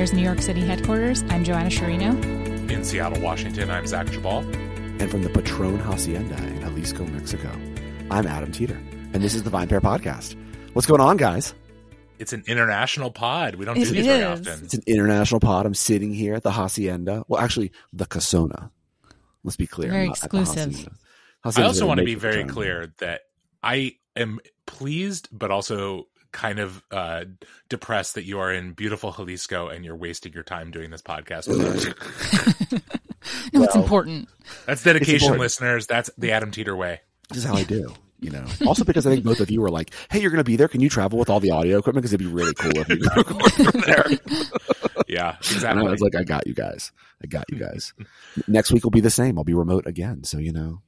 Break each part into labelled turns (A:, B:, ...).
A: From VinePair's New York City headquarters, I'm Joanna Sciarrino.
B: In Seattle, Washington, I'm Zach Geballe.
C: And from the Patron Hacienda in Jalisco, Mexico, I'm Adam Teeter. And this is the VinePair Podcast. What's going on, guys?
B: It's an international pod. We don't
A: It
B: do these very often.
C: It's an international pod. I'm sitting here at the Hacienda. Well, actually, the Casona. Let's be clear.
A: Very
C: not at the
A: exclusive.
C: Hacienda.
B: I also want to be very clear that I am pleased, but also kind of uh, depressed that you are in beautiful Jalisco and you're wasting your time doing this podcast. With us.
A: No, it's important.
B: That's dedication,
C: important.
B: listeners. That's the Adam Teeter way.
C: This is how I do. You know, also because I think both of you were like, "Hey, you're going to be there. Can you travel with all the audio equipment? Because it'd be really cool if you could record from there."
B: Yeah,
C: And
B: exactly.
C: I was like, "I got you guys. I got you guys." Next week will be the same. I'll be remote again. So you know,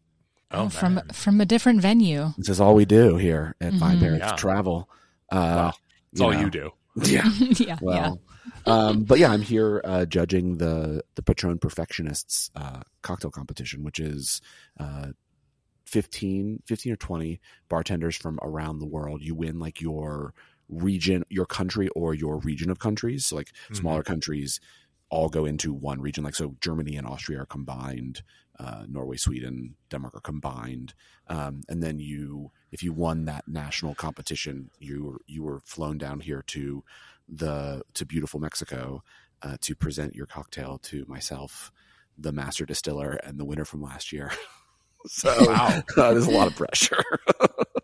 B: oh,
A: from
B: man.
A: from a different venue.
C: this is all we do here at
A: Mhm.
C: VinePair
B: Yeah.
C: Travel. Uh,
B: Wow. That's all
C: know.
B: you do.
C: Yeah.
A: yeah,
C: Well, um, but yeah, I'm here uh, judging the the Patron Perfectionists uh, cocktail competition, which is uh, 15, 15 or 20 bartenders from around the world. You win like your region, your country, or your region of countries. So, like
B: Mhm.
C: smaller countries all go into one region. Like, so Germany and Austria are combined, uh, Norway, Sweden, Denmark are combined. Um, and then you, if you won that national competition, you were, you were flown down here to the to beautiful Mexico uh, to present your cocktail to myself, the master distiller, and the winner from last year. so
B: Wow.
C: uh, there's a lot of pressure.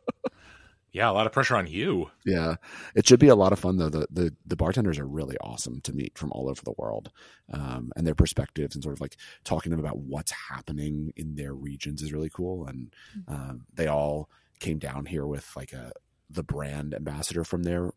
B: Yeah, a lot of pressure on you.
C: yeah, it should be a lot of fun though. The the the bartenders are really awesome to meet from all over the world, um, and their perspectives and sort of like talking to them about what's happening in their regions is really cool. And um, they all came down here with like a the brand ambassador from their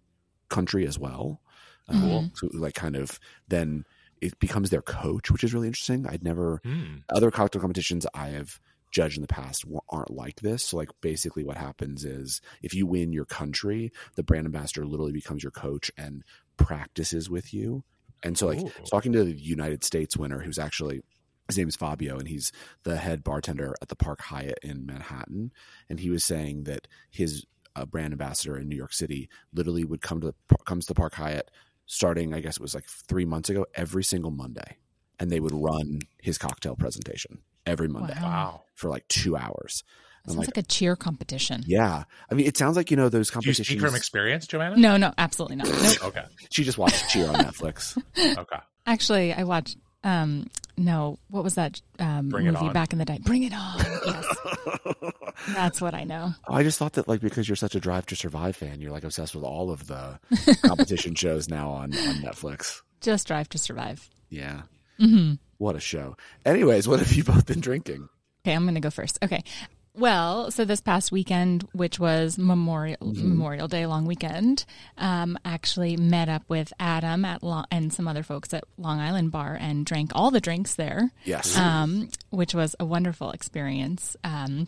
C: country as well. Um,
A: Cool.
C: So like kind of then it becomes their coach, which is really interesting. I'd never
B: Hmm.
C: other cocktail competitions I have judged in the past aren't like this. So, like, basically, what happens is if you win your country, the brand ambassador literally becomes your coach and practices with you. And so, like,
B: Ooh.
C: talking to the United States winner, who's actually his name is Fabio, and he's the head bartender at the Park Hyatt in Manhattan. And he was saying that his uh, brand ambassador in New York City literally would come to the comes to the Park Hyatt starting, I guess it was like three months ago, every single Monday, and they would run his cocktail presentation every Monday
A: Wow.
B: Wow.
C: for like two hours. I'm
A: Sounds
C: like,
A: like, a cheer competition.
C: yeah. I mean, it sounds like you know those
B: Do you
C: competitions.
B: speak from experience, Joanna?
A: No, no, absolutely not. Nope.
B: Okay.
C: she just watched Cheer on Netflix.
B: Okay.
A: Actually, I watched. Um, no, what was that um,
B: Bring It
A: movie
B: On.
A: back in the day? Bring it on. Yes, that's what I know.
C: I just thought that like because you're such a Drive to Survive fan, you're like obsessed with all of the competition shows now on on Netflix.
A: Just Drive to Survive.
C: Yeah,
A: hmm
C: what a show. Anyways, what have you both been drinking?
A: Okay, I'm going to go first. Okay. Well, so this past weekend, which was Memorial Memorial Day long weekend, um, actually met up with Adam at Long, and some other folks at Long Island Bar and drank all the drinks there,
C: Yes.
A: um, which was a wonderful experience. Um,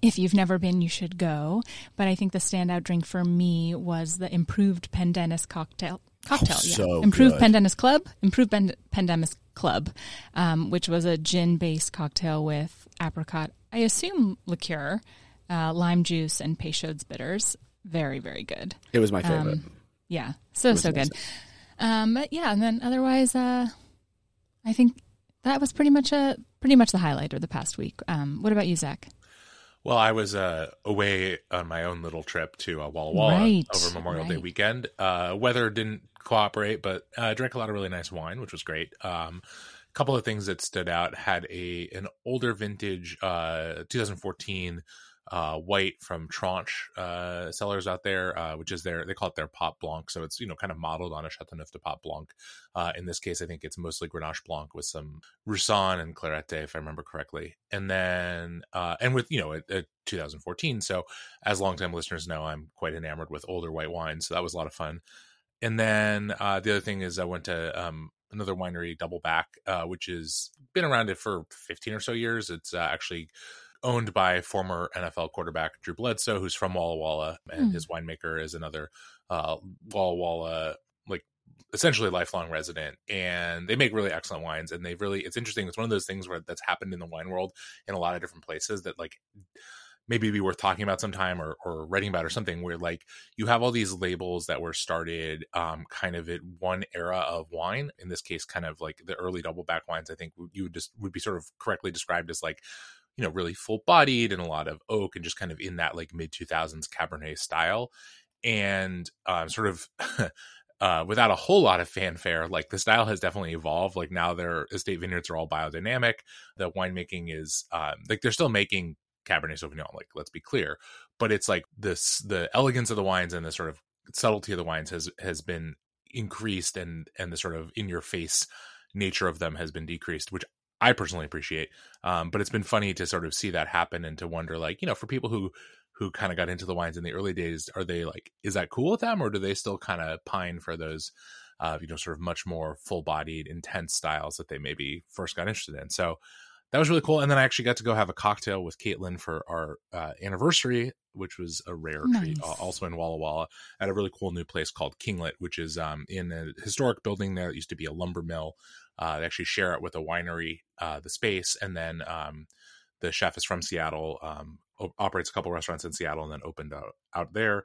A: if you've never been, you should go. But I think the standout drink for me was the improved Pendennis cocktail. Cocktail, yeah.
C: so
A: Improved
C: good.
A: Pendennis Club, Improved Pen- Pendennis Club, um, which was a gin-based cocktail with apricot, I assume liqueur, uh, lime juice, and Peychaud's bitters. Very, very good.
C: it was my favorite.
A: Um, yeah, so so good. Um, but yeah, and then otherwise, uh, I think that was pretty much a pretty much the highlight of the past week. Um, what about you, Zach?
B: Well, I was uh, away on my own little trip to uh, Walla Walla
A: Right,
B: over Memorial Day weekend. Uh, weather didn't cooperate, but uh, drank a lot of really nice wine, which was great. Um, a couple of things that stood out had a an older vintage uh, 2014 uh, white from Tranche uh, cellars out there, uh, which is their they call it their Pape Blanc. So it's you know kind of modeled on a Chateauneuf du Pape Blanc. Uh, in this case, I think it's mostly Grenache Blanc with some Roussanne and Clarette, if I remember correctly. And then uh, and with you know a, a 2014. So as longtime listeners know, I'm quite enamored with older white wines. So that was a lot of fun. And then uh, the other thing is I went to um, another winery, Doubleback, uh, which has been around it for 15 or so years. It's uh, actually owned by former NFL quarterback Drew Bledsoe, who's from Walla Walla, and
A: Hmm.
B: his winemaker is another uh, Walla Walla like essentially lifelong resident and they make really excellent wines and they really it's interesting it's one of those things where that's happened in the wine world in a lot of different places that like maybe be worth talking about sometime or, or writing about or something where like you have all these labels that were started um, kind of at one era of wine in this case kind of like the early double back wines i think you would just would be sort of correctly described as like you know really full bodied and a lot of oak and just kind of in that like mid 2000s cabernet style and um, sort of uh, without a whole lot of fanfare, like the style has definitely evolved. Like now their estate vineyards are all biodynamic. The winemaking is um, like they're still making Cabernet Sauvignon. Like let's be clear, but it's like this the elegance of the wines and the sort of subtlety of the wines has has been increased and and the sort of in your face nature of them has been decreased, which I personally appreciate. Um, but it's been funny to sort of see that happen and to wonder, like, you know, for people who who kind of got into the wines in the early days, are they like, is that cool with them, or do they still kind of pine for those, uh, you know, sort of much more full bodied, intense styles that they maybe first got interested in? So that was really cool. And then I actually got to go have a cocktail with Caitlin for our uh, anniversary, which was a rare nice. treat, also in Walla Walla at a really cool new place called Kinglet, which is um, in a historic building there. It used to be a lumber mill. Uh, they actually share it with a winery, uh, the space, and then um, the chef is from Seattle, um, operates a couple restaurants in Seattle, and then opened out, out there.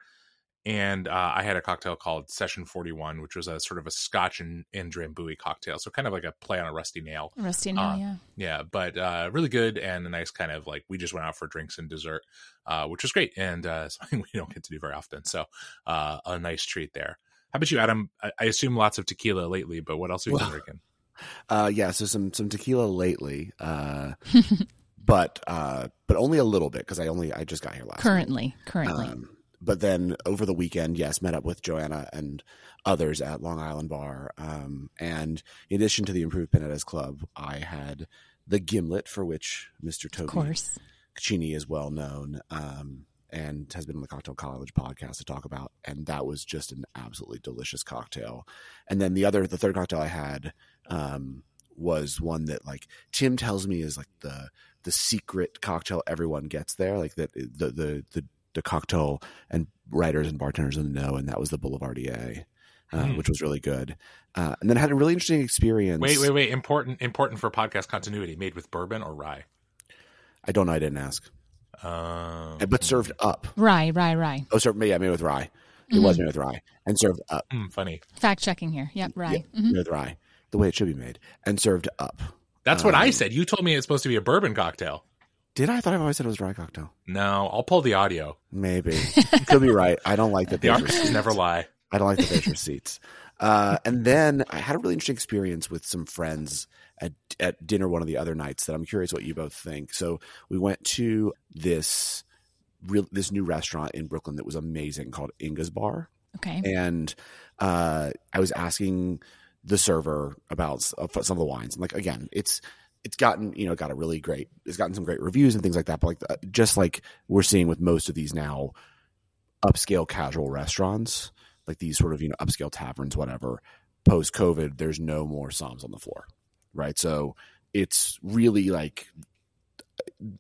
B: And uh, I had a cocktail called Session 41, which was a sort of a Scotch and, and Drambuie cocktail. So kind of like a play on a rusty nail.
A: Rusty nail,
B: uh,
A: yeah.
B: Yeah, but uh, really good and a nice kind of like we just went out for drinks and dessert, uh, which was great and uh, something we don't get to do very often. So uh, a nice treat there. How about you, Adam? I, I, assume lots of tequila lately, but what else have you well, been drinking?
C: Uh, yeah, so some some tequila lately. Uh, but uh, but only a little bit because I only I just got here last.
A: Currently,
C: week.
A: currently. Um,
C: but then over the weekend, yes, met up with Joanna and others at Long Island Bar. Um, and in addition to the Improved Pendennis Club, I had the Gimlet, for which Mr. Toby. Cecchini is well known. Um, and has been on the Cocktail College podcast to talk about. And that was just an absolutely delicious cocktail. And then the other, the third cocktail I had um, was one that like Tim tells me is like the the secret cocktail everyone gets there, like that the the the, the cocktail and writers and bartenders in the know, and that was the Boulevardier. Uh, mm. which was really good. Uh, and then I had a really interesting experience.
B: Wait, wait, wait! Important, important for podcast continuity. Made with bourbon or rye?
C: I don't know. I didn't ask.
B: Um,
C: but served up.
A: Rye, rye, rye.
C: Oh, served. Yeah, made with rye. It mm-hmm. was made with rye and served up.
B: Mm, funny.
A: Fact checking here. Yep, rye.
C: Yep, mm-hmm. Made with rye, the way it should be made, and served up.
B: That's um, what I um, said. You told me it's supposed to be a bourbon cocktail.
C: Did I? I thought I always said it was dry cocktail.
B: No, I'll pull the audio.
C: Maybe could be right. I don't like that.
B: the artists never lie.
C: I don't like the there's receipts. Uh, and then I had a really interesting experience with some friends at at dinner one of the other nights that I'm curious what you both think. So we went to this real this new restaurant in Brooklyn that was amazing called Inga's Bar.
A: Okay.
C: And uh, I was asking the server about some of the wines. And like again, it's it's gotten you know got a really great it's gotten some great reviews and things like that. But like just like we're seeing with most of these now upscale casual restaurants, like these sort of you know upscale taverns, whatever. Post COVID, there's no more somms on the floor, right? So it's really like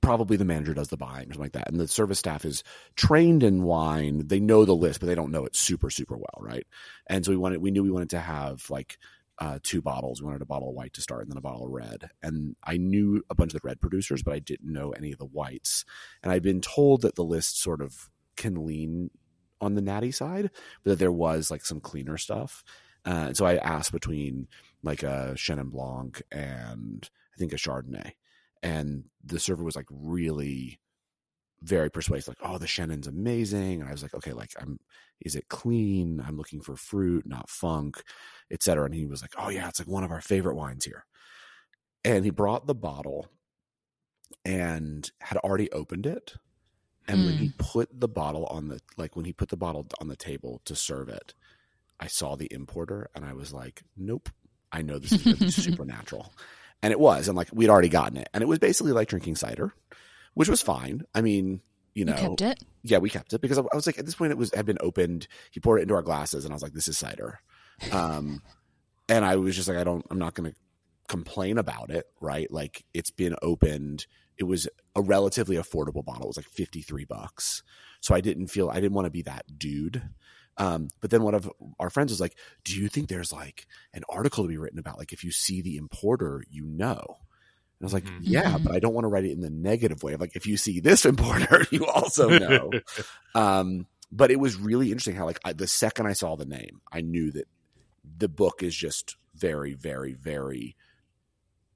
C: probably the manager does the buying or something like that. And the service staff is trained in wine. They know the list, but they don't know it super, super well. Right. And so we wanted, we knew we wanted to have like uh, two bottles. We wanted a bottle of white to start and then a bottle of red. And I knew a bunch of the red producers, but I didn't know any of the whites. And I'd been told that the list sort of can lean on the natty side, but that there was like some cleaner stuff. Uh, so I asked between like a Chenin Blanc and I think a Chardonnay. And the server was like really very persuasive, like, oh, the Chenin's amazing. And I was like, okay, like I'm is it clean? I'm looking for fruit, not funk, etc. And he was like, oh yeah, it's like one of our favorite wines here. And he brought the bottle and had already opened it. And mm. when he hmm. put the bottle on the like when he put the bottle on the table to serve it, I saw the importer and I was like, nope, I know this is supernatural. And it was, and like we'd already gotten it, and it was basically like drinking cider, which was fine. I mean, you know,
A: you kept it.
C: Yeah, we kept it because I, I, was like, at this point, it was had been opened. He poured it into our glasses, and I was like, "This is cider," um, and I was just like, "I don't, I'm not going to complain about it, right? Like, it's been opened. It was a relatively affordable bottle. It was like 53 bucks, so I didn't feel I didn't want to be that dude. Um, but then one of our friends was like, "Do you think there's like an article to be written about like if you see the importer, you know?" I was like,
B: Mhm.
C: yeah, but I don't want to write it in the negative way. of Like, if you see this importer, you also know. um, but it was really interesting how, like, I, the second I saw the name, I knew that the book is just very, very, very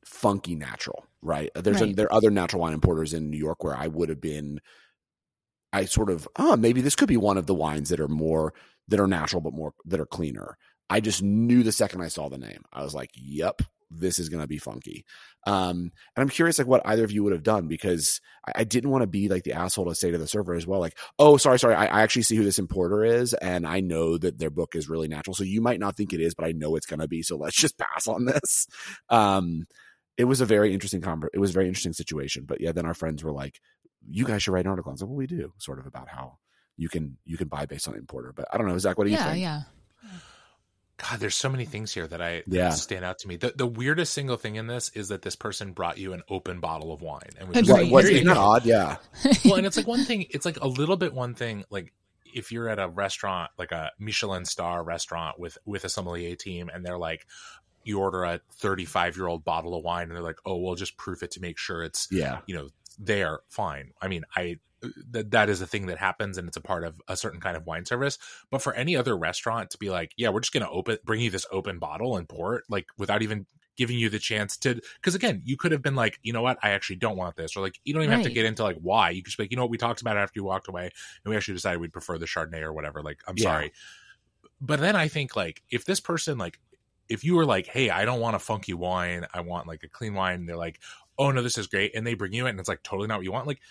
C: funky natural, right? There's a, there are other natural wine importers in New York where I would have been, I sort of, oh, maybe this could be one of the wines that are more that are natural but more that are cleaner. I just knew the second I saw the name. I was like, yep, this is going to be funky. Um, and I'm curious, like, what either of you would have done because I, I didn't want to be like the asshole to say to the server as well, like, oh, sorry, sorry, I, I actually see who this importer is, and I know that their book is really natural. So you might not think it is, but I know it's going to be. So let's just pass on this. Um, it was a very interesting conver- It was a very interesting situation. But yeah, then our friends were like, you guys should write an article. I was like, well, we do, sort of about how you can you can buy based on importer. But I don't know, Zach, what do you
A: Yeah,
C: think?
A: yeah.
B: God, there's so many things here that I that stand out to me. The, the weirdest single thing in this is that this person brought you an open bottle of wine and was like,
C: What,
B: "Here you
C: isn't odd? Yeah.
B: well, and it's like one thing. It's like a little bit one thing. Like if you're at a restaurant, like a Michelin star restaurant with with a sommelier team, and they're like, you order a 35 year old bottle of wine, and they're like, oh, we'll just proof it to make sure it's
C: Yeah.
B: you know there. Fine. I mean, I that that is a thing that happens, and it's a part of a certain kind of wine service. But for any other restaurant to be like, yeah, we're just going to open, bring you this open bottle and pour it, like without even giving you the chance to because again you could have been like you know what? I actually don't want this or like you don't even have to get into like why. You could just be like you know what? We talked about it after you walked away and we actually decided we'd prefer the chardonnay or whatever like i'm
C: Yeah.
B: sorry. But then i think like if this person like if you were like hey i don't want a funky wine. I want like a clean wine they're like oh no this is great and they bring you it and it's like totally not what you want like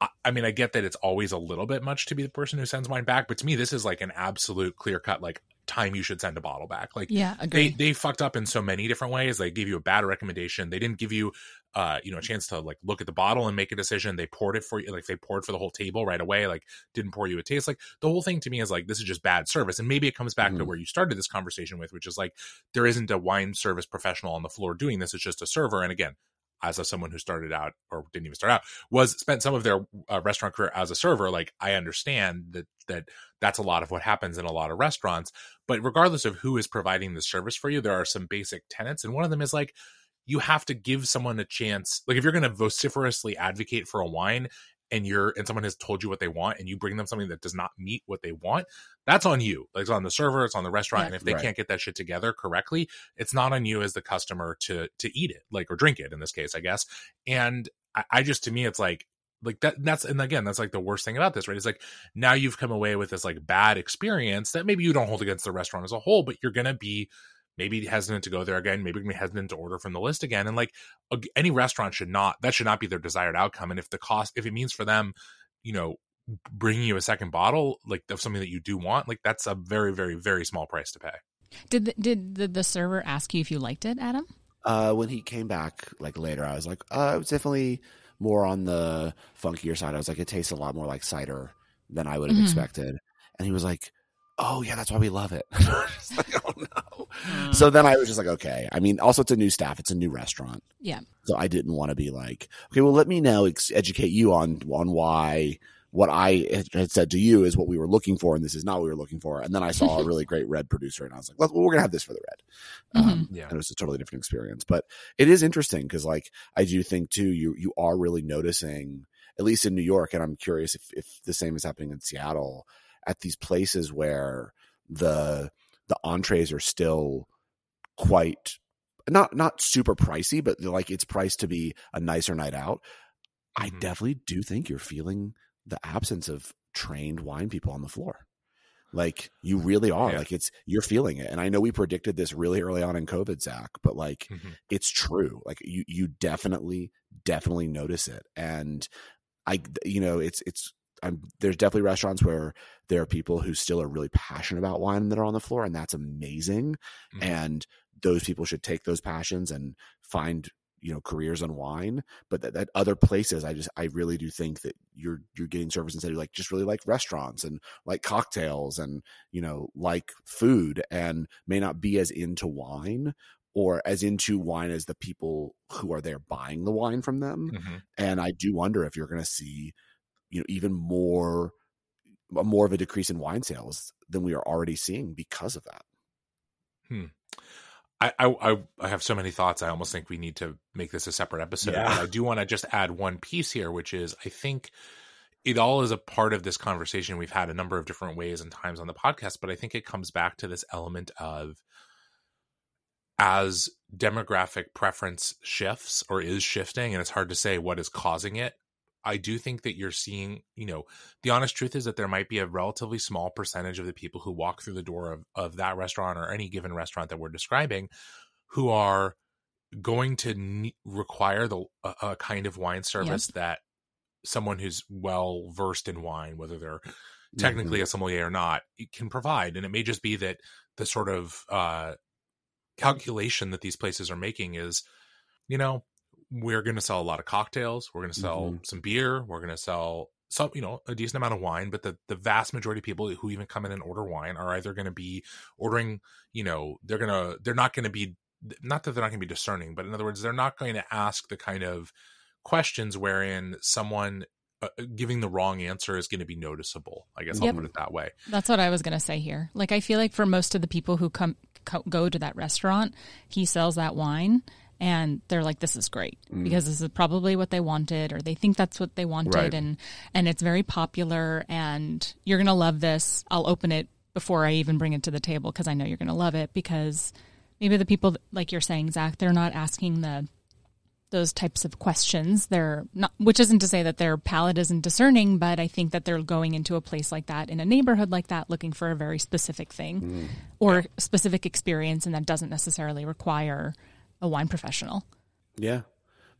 B: I- I mean, I get that it's always a little bit much to be the person who sends wine back, but to me, this is like an absolute clear cut, like time you should send a bottle back. Like,
A: Yeah,
B: they
A: agree.
B: they fucked up in so many different ways. They gave you a bad recommendation. They didn't give you uh you know a chance to like look at the bottle and make a decision. They poured it for you like they poured for the whole table right away. Like didn't pour you a taste. Like the whole thing to me is like this is just bad service. And maybe it comes back to
C: Mhm.
B: where you started this conversation with, which is like there isn't a wine service professional on the floor doing this. It's just a server. And again, as a someone who started out or didn't even start out was spent some of their uh, restaurant career as a server like i understand that that that's a lot of what happens in a lot of restaurants but regardless of who is providing the service for you there are some basic tenets and one of them is like you have to give someone a chance like if you're going to vociferously advocate for a wine and you're and someone has told you what they want and you bring them something that does not meet what they want that's on you like it's on the server it's on the restaurant
A: Yeah.
B: and if they
C: Right.
B: can't get that shit together correctly it's not on you as the customer to to eat it like or drink it in this case i guess and i, I just to me it's like like that that's and again that's like the worst thing about this right it's like now you've come away with this like bad experience that maybe you don't hold against the restaurant as a whole but you're gonna be maybe hesitant to go there again maybe you're gonna be hesitant to order from the list again and like any restaurant should not that should not be their desired outcome and if the cost if it means for them you know bringing you a second bottle like of something that you do want like that's a very very very small price to pay
A: Did the, did the, the server ask you if you liked it, Adam?
C: Uh, when he came back like later, I was like, uh, it was definitely more on the funkier side. I was like, it tastes a lot more like cider than I would have
A: Mhm.
C: expected. And he was like, oh yeah, that's why we love it. Like, oh no. So then I was just like, okay. I mean, also it's a new staff, it's a new restaurant,
A: Yeah.
C: so I didn't want to be like, okay, well, let me now ex- educate you on on why what I had- had said to you is what we were looking for, and this is not what we were looking for. And then I saw a really great red producer, and I was like, well, we're gonna have this for the red. Um,
B: Yeah.
C: and it was a totally different experience, but it is interesting because, like, I do think too, you you are really noticing, at least in New York, and I'm curious if if the same is happening in Seattle, at these places where the the entrees are still quite not not super pricey, but like it's priced to be a nicer night out. I
B: Mhm.
C: definitely do think you're feeling the absence of trained wine people on the floor. Like you really are.
B: Yeah.
C: Like it's you're feeling it. And I know we predicted this really early on in COVID, Zach, but like
B: Mhm.
C: it's true. Like you you definitely definitely notice it. And I you know it's it's I'm, there's definitely restaurants where there are people who still are really passionate about wine that are on the floor, and that's amazing.
B: Mhm.
C: And those people should take those passions and find you know careers on wine. But that, that other places, I just I really do think that you're you're getting service instead of like just really like restaurants and like cocktails and you know like food and may not be as into wine or as into wine as the people who are there buying the wine from them
B: Mhm.
C: and I do wonder if you're going to see, you know, even more, more of a decrease in wine sales than we are already seeing because of that. Hmm.
B: I, I I have so many thoughts. I almost think we need to make this a separate episode.
C: Yeah.
B: But I do want to just add one piece here, which is I think it all is a part of this conversation we've had a number of different ways and times on the podcast. But I think it comes back to this element of as demographic preference shifts or is shifting, and it's hard to say what is causing it. I do think that you're seeing, you know, the honest truth is that there might be a relatively small percentage of the people who walk through the door of, of that restaurant or any given restaurant that we're describing who are going to ne- require the a, a kind of wine service that someone who's well versed in wine, whether they're technically a sommelier or not, can provide. And it may just be that the sort of uh, calculation that these places are making is, you know, we're going to sell a lot of cocktails. We're going to sell
C: Mhm.
B: some beer. We're going to sell some, you know, a decent amount of wine. But the the vast majority of people who even come in and order wine are either going to be ordering, you know, they're gonna they're not going to be not that they're not going to be discerning, but in other words, they're not going to ask the kind of questions wherein someone uh, giving the wrong answer is going to be noticeable. I guess I'll put it that way.
A: That's what I was going to say here. Like, I feel like for most of the people who come co- go to that restaurant, he sells that wine, and they're like, "This is great mm. because this is probably what they wanted, or they think that's what they wanted,
C: Right.
A: and and it's very popular, and you're going to love this. I'll open it before I even bring it to the table because I know you're going to love it because maybe the people like you're saying, Zach, they're not asking the those types of questions. They're not, which isn't to say that their palate isn't discerning, but I think that they're going into a place like that in a neighborhood like that, looking for a very specific thing mm. or specific experience, and that doesn't necessarily require a wine professional.
C: Yeah.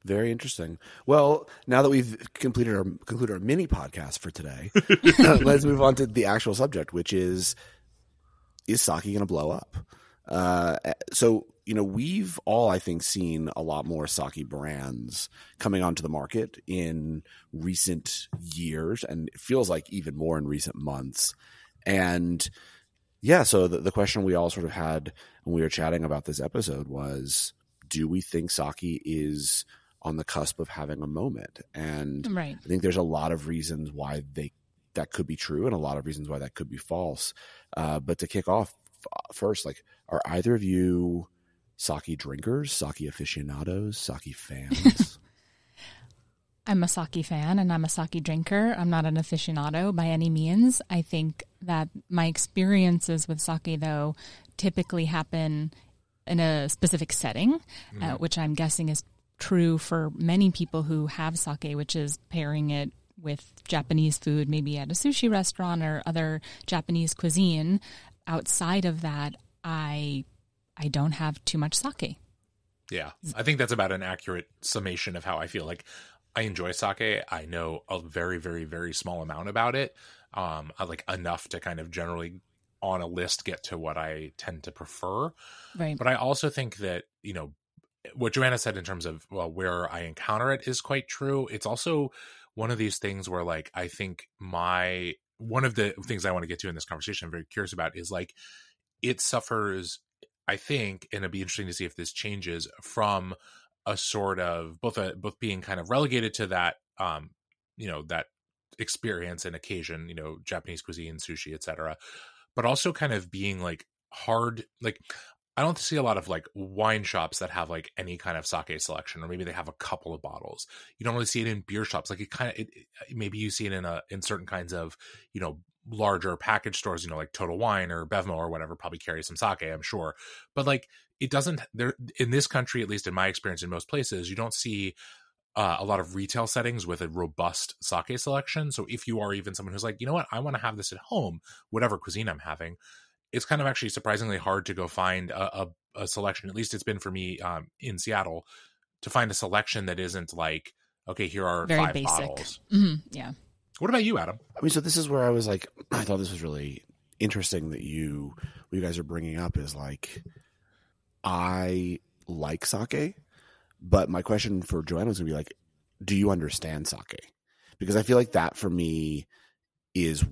C: Very interesting. Well, now that we've completed our concluded our mini podcast for today, let's move on to the actual subject, which is is sake going to blow up? Uh, so you know we've all I think seen a lot more sake brands coming onto the market in recent years, and it feels like even more in recent months. And yeah, so the, the question we all sort of had when we were chatting about this episode was, do we think sake is on the cusp of having a moment? And
A: Right.
C: I think there's a lot of reasons why they that could be true, and a lot of reasons why that could be false. Uh, but to kick off first, like, are either of you sake drinkers, sake aficionados, sake fans?
A: I'm a sake fan and I'm a sake drinker. I'm not an aficionado by any means. I think that my experiences with sake, though, typically happen in a specific setting, uh, which I'm guessing is true for many people who have sake, which is pairing it with Japanese food, maybe at a sushi restaurant or other Japanese cuisine. Outside of that, I I don't have too much sake.
B: Yeah, I think that's about an accurate summation of how I feel. Like, I enjoy sake. I know a very, very, very small amount about it. Um, I like enough to kind of generally on a list get to what I tend to prefer.
A: Right.
B: But I also think that you know what Joanna said in terms of well where I encounter it is quite true. It's also one of these things where like I think my one of the things I want to get to in this conversation I'm very curious about is like it suffers I think and it'd be interesting to see if this changes from a sort of both a both being kind of relegated to that um you know that experience and occasion you know Japanese cuisine sushi etc but also kind of being like hard like I don't see a lot of like wine shops that have like any kind of sake selection, or maybe they have a couple of bottles. You don't really see it in beer shops. Like it kind of, it, it- uh, maybe you see it in a in certain kinds of, you know, larger package stores. You know, like Total Wine or Bevmo or whatever probably carry some sake. I'm sure, but like it doesn't. There in this country, at least in my experience, in most places, you don't see uh, a lot of retail settings with a robust sake selection. So if you are even someone who's like, you know what, I want to have this at home, whatever cuisine I'm having, it's kind of actually surprisingly hard to go find a, a, a selection. At least it's been for me um, in Seattle to find a selection that isn't like, okay, here are
A: Very
B: five
A: basic.
B: bottles.
A: hmm Yeah.
B: What about you, Adam?
C: I mean, so this is where I was like, I thought this was really interesting that you, what you guys are bringing up is like, I like sake, but my question for Joanna was gonna be like, do you understand sake? Because I feel like that for me is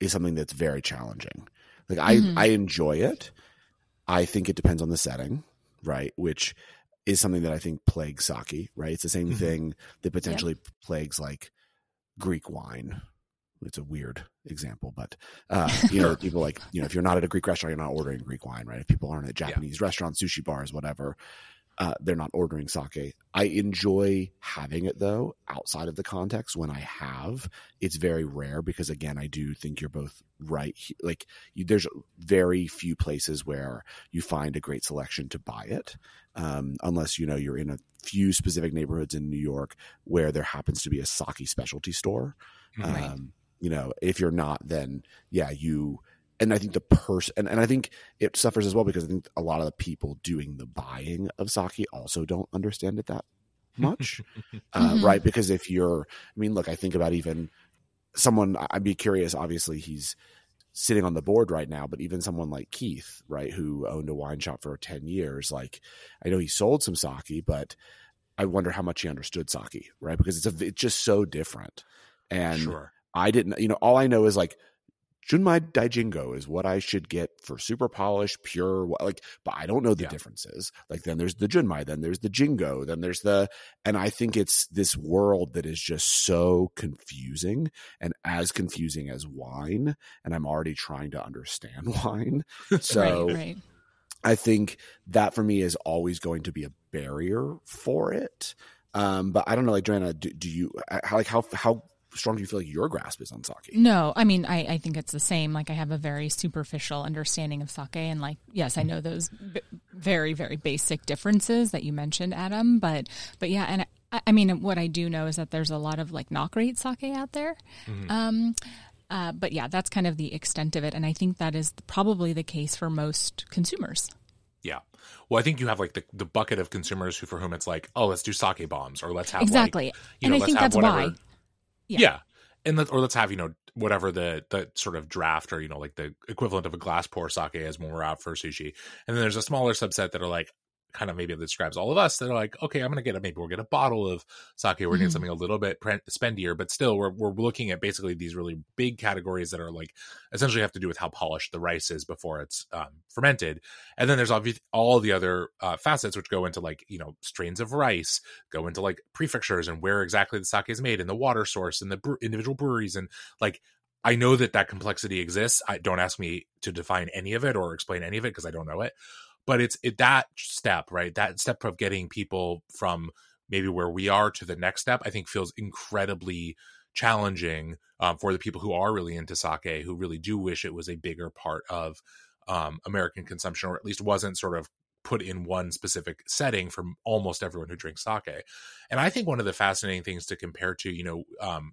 C: is something that's very challenging. Like I
A: Mhm.
C: I enjoy it. I think it depends on the setting, right? Which is something that I think plagues sake, right? It's the same
B: Mhm.
C: thing that potentially plagues like Greek wine, it's a weird example, but uh, you know, people like you know, if you're not at a Greek restaurant, you're not ordering Greek wine, right? If people aren't at Japanese yeah. restaurants, sushi bars, whatever, uh, they're not ordering sake. I enjoy having it though outside of the context. When I have, it's very rare because again, I do think you're both right. Like, you, there's very few places where you find a great selection to buy it, um, unless you know you're in a few specific neighborhoods in New York where there happens to be a sake specialty store. Right. Um, you know, if you're not, then yeah, you and I think the person and, and I think it suffers as well because I think a lot of the people doing the buying of sake also don't understand it that much. uh, mm-hmm. Right. Because if you're I mean, look, I think about even someone I'd be curious, obviously he's sitting on the board right now, but even someone like Keith, right, who owned a wine shop for 10 years, like I know he sold some sake, but I wonder how much he understood sake, right? Because it's a, it's just so different. And sure. I didn't, you know, all I know is like Junmai Daiginjo is what I should get for super polished, pure, like, but I don't know the yeah. differences. Like, then there's the Junmai, then there's the Ginjo, then there's the, and I think it's this world that is just so confusing and as confusing as wine. And I'm already trying to understand wine. So, right, right. I think that for me is always going to be a barrier for it. Um, but I don't know, like Joanna, do, do you, uh, how, like, how, how, strong do you feel like your grasp is on sake?
A: No, I mean, I, I think it's the same. Like, I have a very superficial understanding of sake, and like, yes, I know those b- very, very basic differences that you mentioned, Adam. But, but yeah, and I, I, mean, what I do know is that there's a lot of like not great sake out there. Mm-hmm. Um, uh, but yeah, that's kind of the extent of it, and I think that is probably the case for most consumers.
B: Yeah. Well, I think you have like the, the bucket of consumers who for whom it's like, oh, let's do sake bombs or let's have
A: exactly.
B: Like,
A: and know, I think that's whatever. why
B: yeah. yeah. And let, or let's have, you know, whatever the the sort of draft or, you know, like the equivalent of a glass pour sake as when we're out for sushi. And then there's a smaller subset that are like, kind of maybe that describes all of us that are like, okay, I'm going to get a, maybe we'll get a bottle of sake. We're mm-hmm. getting something a little bit pre- spendier, but still we're, we're looking at basically these really big categories that are like essentially have to do with how polished the rice is before it's um, fermented. And then there's obviously all the other uh, facets, which go into like, you know, strains of rice, go into like prefectures and where exactly the sake is made and the water source and the bre- individual breweries. And like, I know that that complexity exists. I don't ask me to define any of it or explain any of it because I don't know it but it's it, that step right that step of getting people from maybe where we are to the next step i think feels incredibly challenging um, for the people who are really into sake who really do wish it was a bigger part of um, american consumption or at least wasn't sort of put in one specific setting for almost everyone who drinks sake. And i think one of the fascinating things to compare to you know um,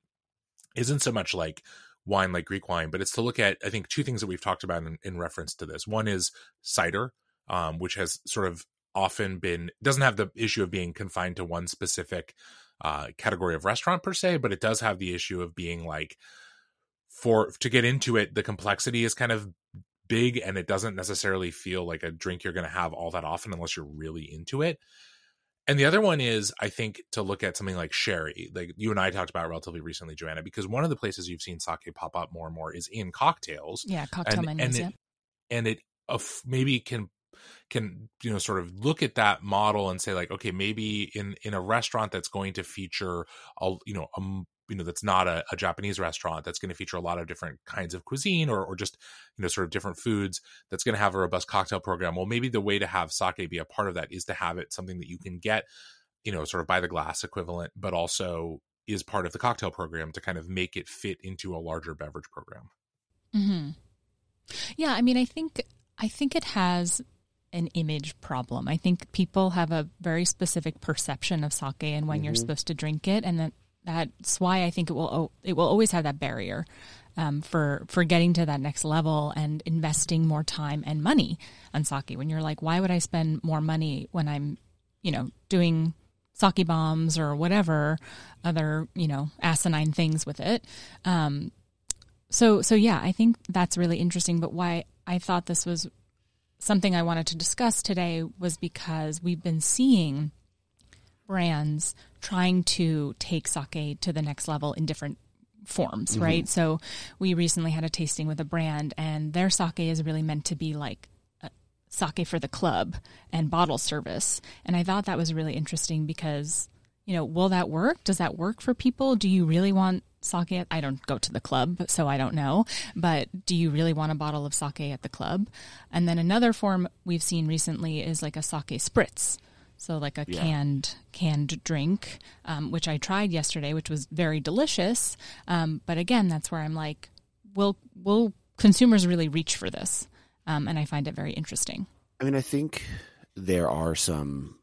B: isn't so much like wine like greek wine but it's to look at i think two things that we've talked about in, in reference to this. One is cider um, which has sort of often been doesn't have the issue of being confined to one specific uh, category of restaurant per se, but it does have the issue of being like for to get into it, the complexity is kind of big and it doesn't necessarily feel like a drink you're going to have all that often unless you're really into it. And the other one is, I think, to look at something like sherry, like you and I talked about relatively recently, Joanna, because one of the places you've seen sake pop up more and more is in cocktails.
A: Yeah, cocktail
B: and,
A: menus.
B: And it,
A: yeah.
B: and it uh, maybe can can you know sort of look at that model and say like okay maybe in in a restaurant that's going to feature a you know a you know that's not a, a, Japanese restaurant that's going to feature a lot of different kinds of cuisine or or just you know sort of different foods that's going to have a robust cocktail program. Well, maybe the way to have sake be a part of that is to have it something that you can get, you know, sort of by the glass equivalent, but also is part of the cocktail program to kind of make it fit into a larger beverage program.
A: mm-hmm. Yeah, I mean, I think I think it has an image problem. I think people have a very specific perception of sake and when mm-hmm. you're supposed to drink it, and that that's why I think it will it will always have that barrier um, for for getting to that next level and investing more time and money on sake. When you're like, why would I spend more money when I'm, you know, doing sake bombs or whatever other you know asinine things with it. Um, so so yeah, I think that's really interesting. But why I thought this was something I wanted to discuss today was because we've been seeing brands trying to take sake to the next level in different forms, mm-hmm. right? So we recently had a tasting with a brand and their sake is really meant to be like sake for the club and bottle service. And I thought that was really interesting because you know, will that work? Does that work for people? Do you really want sake? At, I don't go to the club, so I don't know. But do you really want a bottle of sake at the club? And then another form we've seen recently is like a sake spritz. So like a
C: Yeah.
A: canned canned drink, um, which I tried yesterday, which was very delicious. Um, but again, that's where I'm like, will will consumers really reach for this? Um, and I find it very interesting.
C: I mean, I think there are some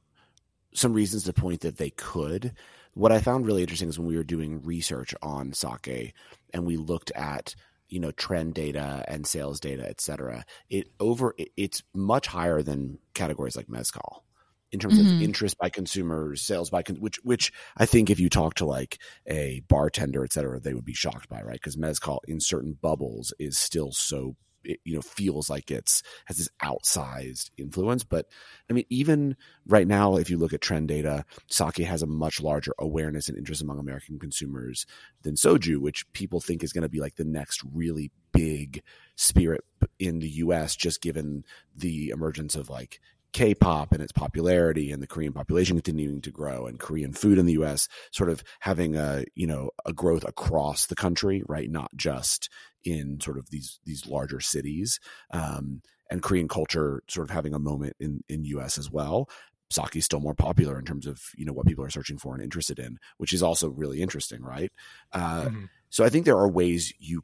C: some reasons to point that they could. What I found really interesting is when we were doing research on sake and we looked at you know trend data and sales data, et cetera. It over it- it's much higher than categories like mezcal in terms of
A: Mhm.
C: interest by consumers, sales by con- which which I think if you talk to like a bartender, et cetera, they would be shocked by, right? Because mezcal in certain bubbles is still so it, you know feels like it's has this outsized influence. But I mean, even right now, if you look at trend data, sake has a much larger awareness and interest among American consumers than soju, which people think is going to be like the next really big spirit in the U.S. Just given the emergence of like K-pop and its popularity and the Korean population continuing to grow and Korean food in the US sort of having a you know a growth across the country right not just in sort of these these larger cities um, and Korean culture sort of having a moment in in US as well sake is still more popular in terms of you know what people are searching for and interested in which is also really interesting right uh,
B: Mhm.
C: so I think there are ways you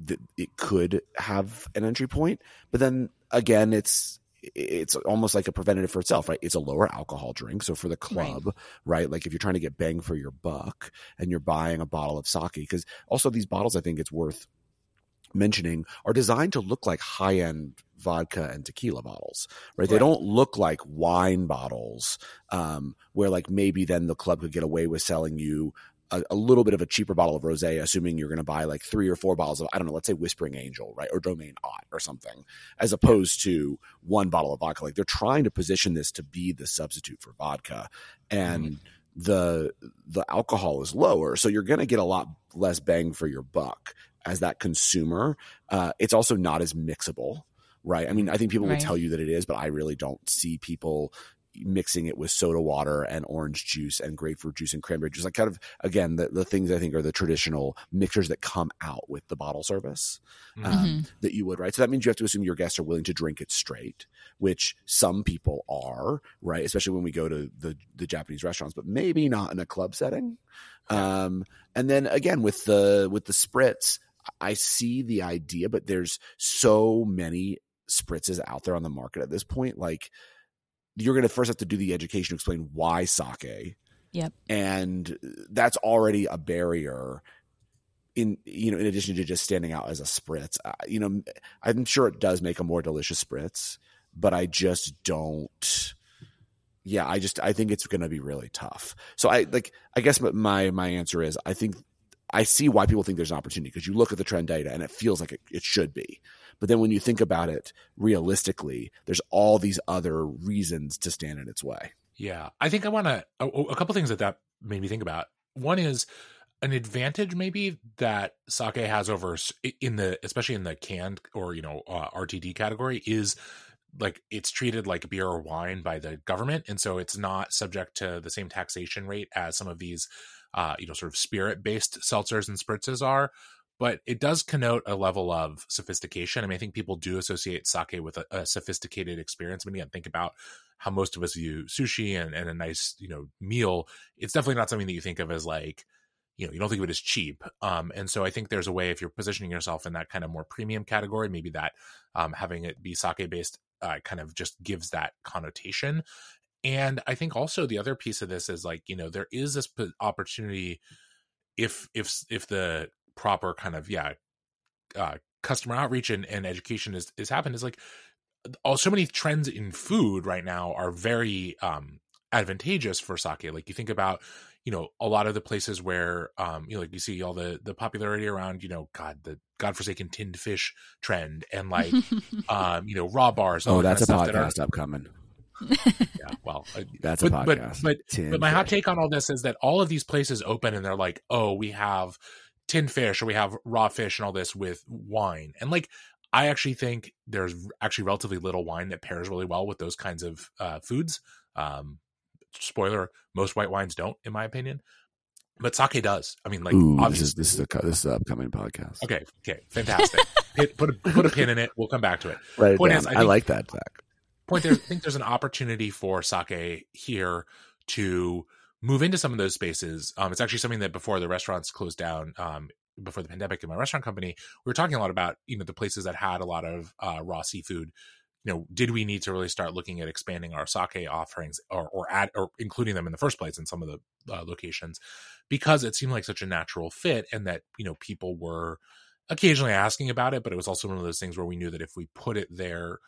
C: that it could have an entry point, but then again, it's it's almost like a preventative for itself, right? It's a lower alcohol drink, so for the club, right? Like if you're trying to get bang for your buck and you're buying a bottle of sake, because also these bottles, I think it's worth mentioning, are designed to look like high end vodka and tequila bottles, right? They don't look like wine bottles, um, where like maybe then the club could get away with selling you a, a little bit of a cheaper bottle of rosé, assuming you're going to buy like three or four bottles of I don't know, let's say Whispering Angel, right, or Domaine Ott or something, as opposed to one bottle of vodka. Like they're trying to position this to be the substitute for vodka, and the the alcohol is lower, so you're going to get a lot less bang for your buck as that consumer. Uh, it's also not as mixable. Right. I mean, I think people
A: Right.
C: will tell you that it is, but I really don't see people mixing it with soda water and orange juice and grapefruit juice and cranberry juice. Like kind of again the, the things I think are the traditional mixers that come out with the bottle service
B: Mhm.
C: um, that you would, right? So that means you have to assume your guests are willing to drink it straight, which some people are, right? Especially when we go to the the Japanese restaurants, but maybe not in a club setting. Um, and then again with the with the spritz, I see the idea, but there's so many spritzes out there on the market at this point. Like you're going to first have to do the education to explain why sake.
A: Yep.
C: And that's already a barrier in you know in addition to just standing out as a spritz. Uh, you know, I'm sure it does make a more delicious spritz, but I just don't yeah, I just I think it's going to be really tough. So I like I guess my my answer is I think I see why people think there's an opportunity because you look at the trend data and it feels like it, it should be. But then when you think about it realistically, there's all these other reasons to stand in its way.
B: Yeah, I think I want to a, couple things that that made me think about. One is an advantage maybe that sake has over in the especially in the canned or you know uh, RTD category is like it's treated like beer or wine by the government and so it's not subject to the same taxation rate as some of these uh you know sort of spirit based seltzers and spritzes are but it does connote a level of sophistication. I mean, I think people do associate sake with a, a sophisticated experience. I mean, again, think about how most of us view sushi and, and a nice, you know, meal. It's definitely not something that you think of as like, you know, you don't think of it as cheap. Um, and so I think there's a way if you're positioning yourself in that kind of more premium category, maybe that um, having it be sake based uh, kind of just gives that connotation. And I think also the other piece of this is like, you know, there is this opportunity if if if the proper kind of yeah uh, customer outreach and, and education is is happened is like all so many trends in food right now are very um advantageous for sake like you think about you know a lot of the places where um you know like you see all the the popularity around you know god the godforsaken tinned fish trend and like um you know raw bars
C: Oh, that's a
B: kind of stuff that are-
C: podcast upcoming.
B: yeah well uh,
C: That's
B: but,
C: a
B: but
C: podcast.
B: but
C: Tin
B: but my hot take on all this is that all of these places open and they're like, oh, we have tin fish or we have raw fish and all this with wine. And like, I actually think there's actually relatively little wine that pairs really well with those kinds of uh, foods. Um, spoiler, most white wines don't, in my opinion. But sake does. I mean, like
C: Ooh, this
B: obviously.
C: is this is a this is an upcoming podcast.
B: Okay, okay, fantastic. Hit, put a, put a pin in it. We'll come back to it.
C: It
B: Point
C: down.
B: is, I
C: I, like that, Zach.
B: point there, I think there's an opportunity for sake here to move into some of those spaces. Um, it's actually something that before the restaurants closed down, um, before the pandemic in my restaurant company, we were talking a lot about, you know, the places that had a lot of uh, raw seafood. You know, did we need to really start looking at expanding our sake offerings or or add or including them in the first place in some of the uh, locations because it seemed like such a natural fit and that you know people were occasionally asking about it, but it was also one of those things where we knew that if we put it there,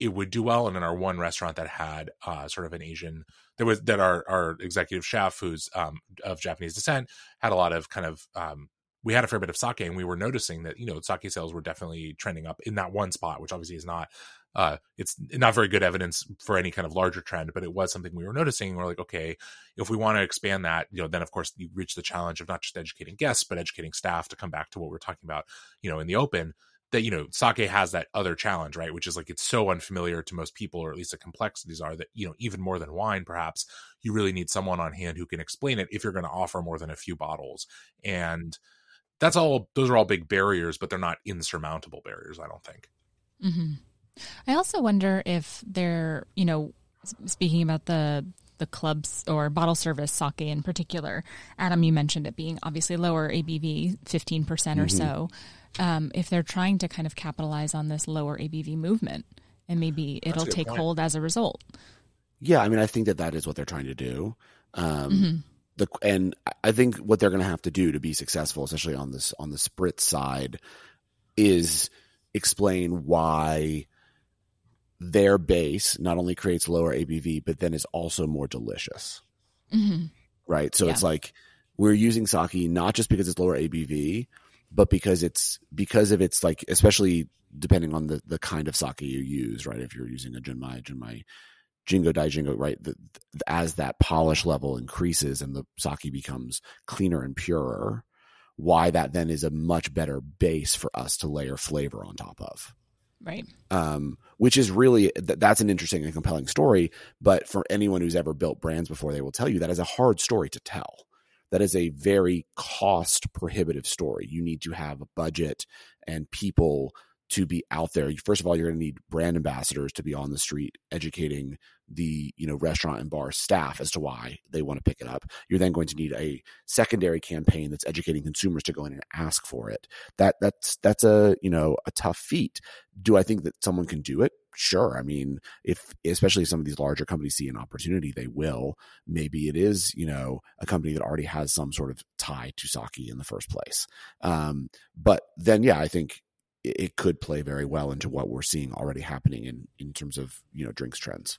B: it would do well. And in our one restaurant that had uh, sort of an Asian, there was that our our executive chef, who's um, of Japanese descent, had a lot of kind of. Um, we had a fair bit of sake, and we were noticing that you know sake sales were definitely trending up in that one spot, which obviously is not. Uh, it's not very good evidence for any kind of larger trend, but it was something we were noticing. We're like, okay, if we want to expand that, you know, then of course you reach the challenge of not just educating guests, but educating staff to come back to what we're talking about, you know, in the open that you know sake has that other challenge right which is like it's so unfamiliar to most people or at least the complexities are that you know even more than wine perhaps you really need someone on hand who can explain it if you're going to offer more than a few bottles and that's all those are all big barriers but they're not insurmountable barriers i don't think
A: hmm I also wonder if they're, you know, speaking about the the clubs or bottle service sake in particular. Adam, you mentioned it being obviously lower ABV, fifteen percent or so. Um, if they're trying to kind of capitalize on this lower ABV movement, and maybe it'll take
B: point.
A: hold as a result.
C: Yeah, I mean, I think that that is what they're trying to do. Um,
A: Mhm.
C: the and I think what they're going to have to do to be successful, especially on this on the spritz side, is explain why their base not only creates lower ABV, but then is also more delicious.
A: hmm
C: Right. So
A: Yeah.
C: it's like we're using sake not just because it's lower ABV, but because it's because of its like especially depending on the the kind of sake you use, right? If you're using a Junmai, Junmai Ginjo Dai Jingo, right? The, the, as that polish level increases and the sake becomes cleaner and purer, why that then is a much better base for us to layer flavor on top of
A: Right.
C: um, which is really th- that's an interesting and compelling story. But for anyone who's ever built brands before, they will tell you that is a hard story to tell. That is a very cost prohibitive story. You need to have a budget and people to be out there. First of all, you're going to need brand ambassadors to be on the street educating the you know restaurant and bar staff as to why they want to pick it up. You're then going to need a secondary campaign that's educating consumers to go in and ask for it. That that's that's a you know a tough feat do I think that someone can do it? Sure. I mean, if especially if some of these larger companies see an opportunity, they will. Maybe it is, you know, a company that already has some sort of tie to sake in the first place. Um, but then, yeah, I think it, it could play very well into what we're seeing already happening in in terms of you know drinks trends.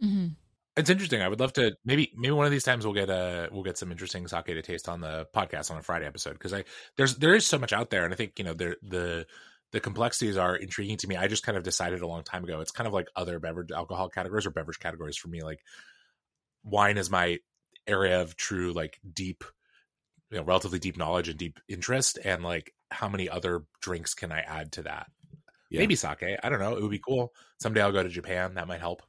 A: hmm
B: It's interesting. I would love to maybe maybe one of these times we'll get a we'll get some interesting sake to taste on the podcast on a Friday episode because I there's there is so much out there and I think you know there the the complexities are intriguing to me. I just kind of decided a long time ago. It's kind of like other beverage alcohol categories or beverage categories for me. Like wine is my area of true like deep, you know, relatively deep knowledge and deep interest, and like how many other drinks can I add to that?
C: Yeah.
B: Maybe sake. I don't know. It would be cool. Someday I'll go to Japan. That might help.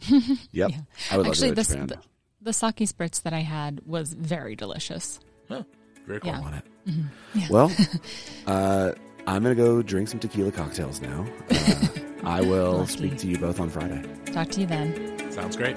C: Yep.
A: Yeah.
C: I would love
A: Actually,
C: to go to
A: this
C: Japan.
A: the, the sake spritz that I had was very delicious.
B: Very cool.
A: Yeah.
C: I want it.
A: Mhm. Yeah.
C: Well, uh, I'm gonna go drink some tequila cocktails now. Uh, I will
A: Lucky.
C: speak to you both on Friday.
A: Talk to you then.
B: Sounds great.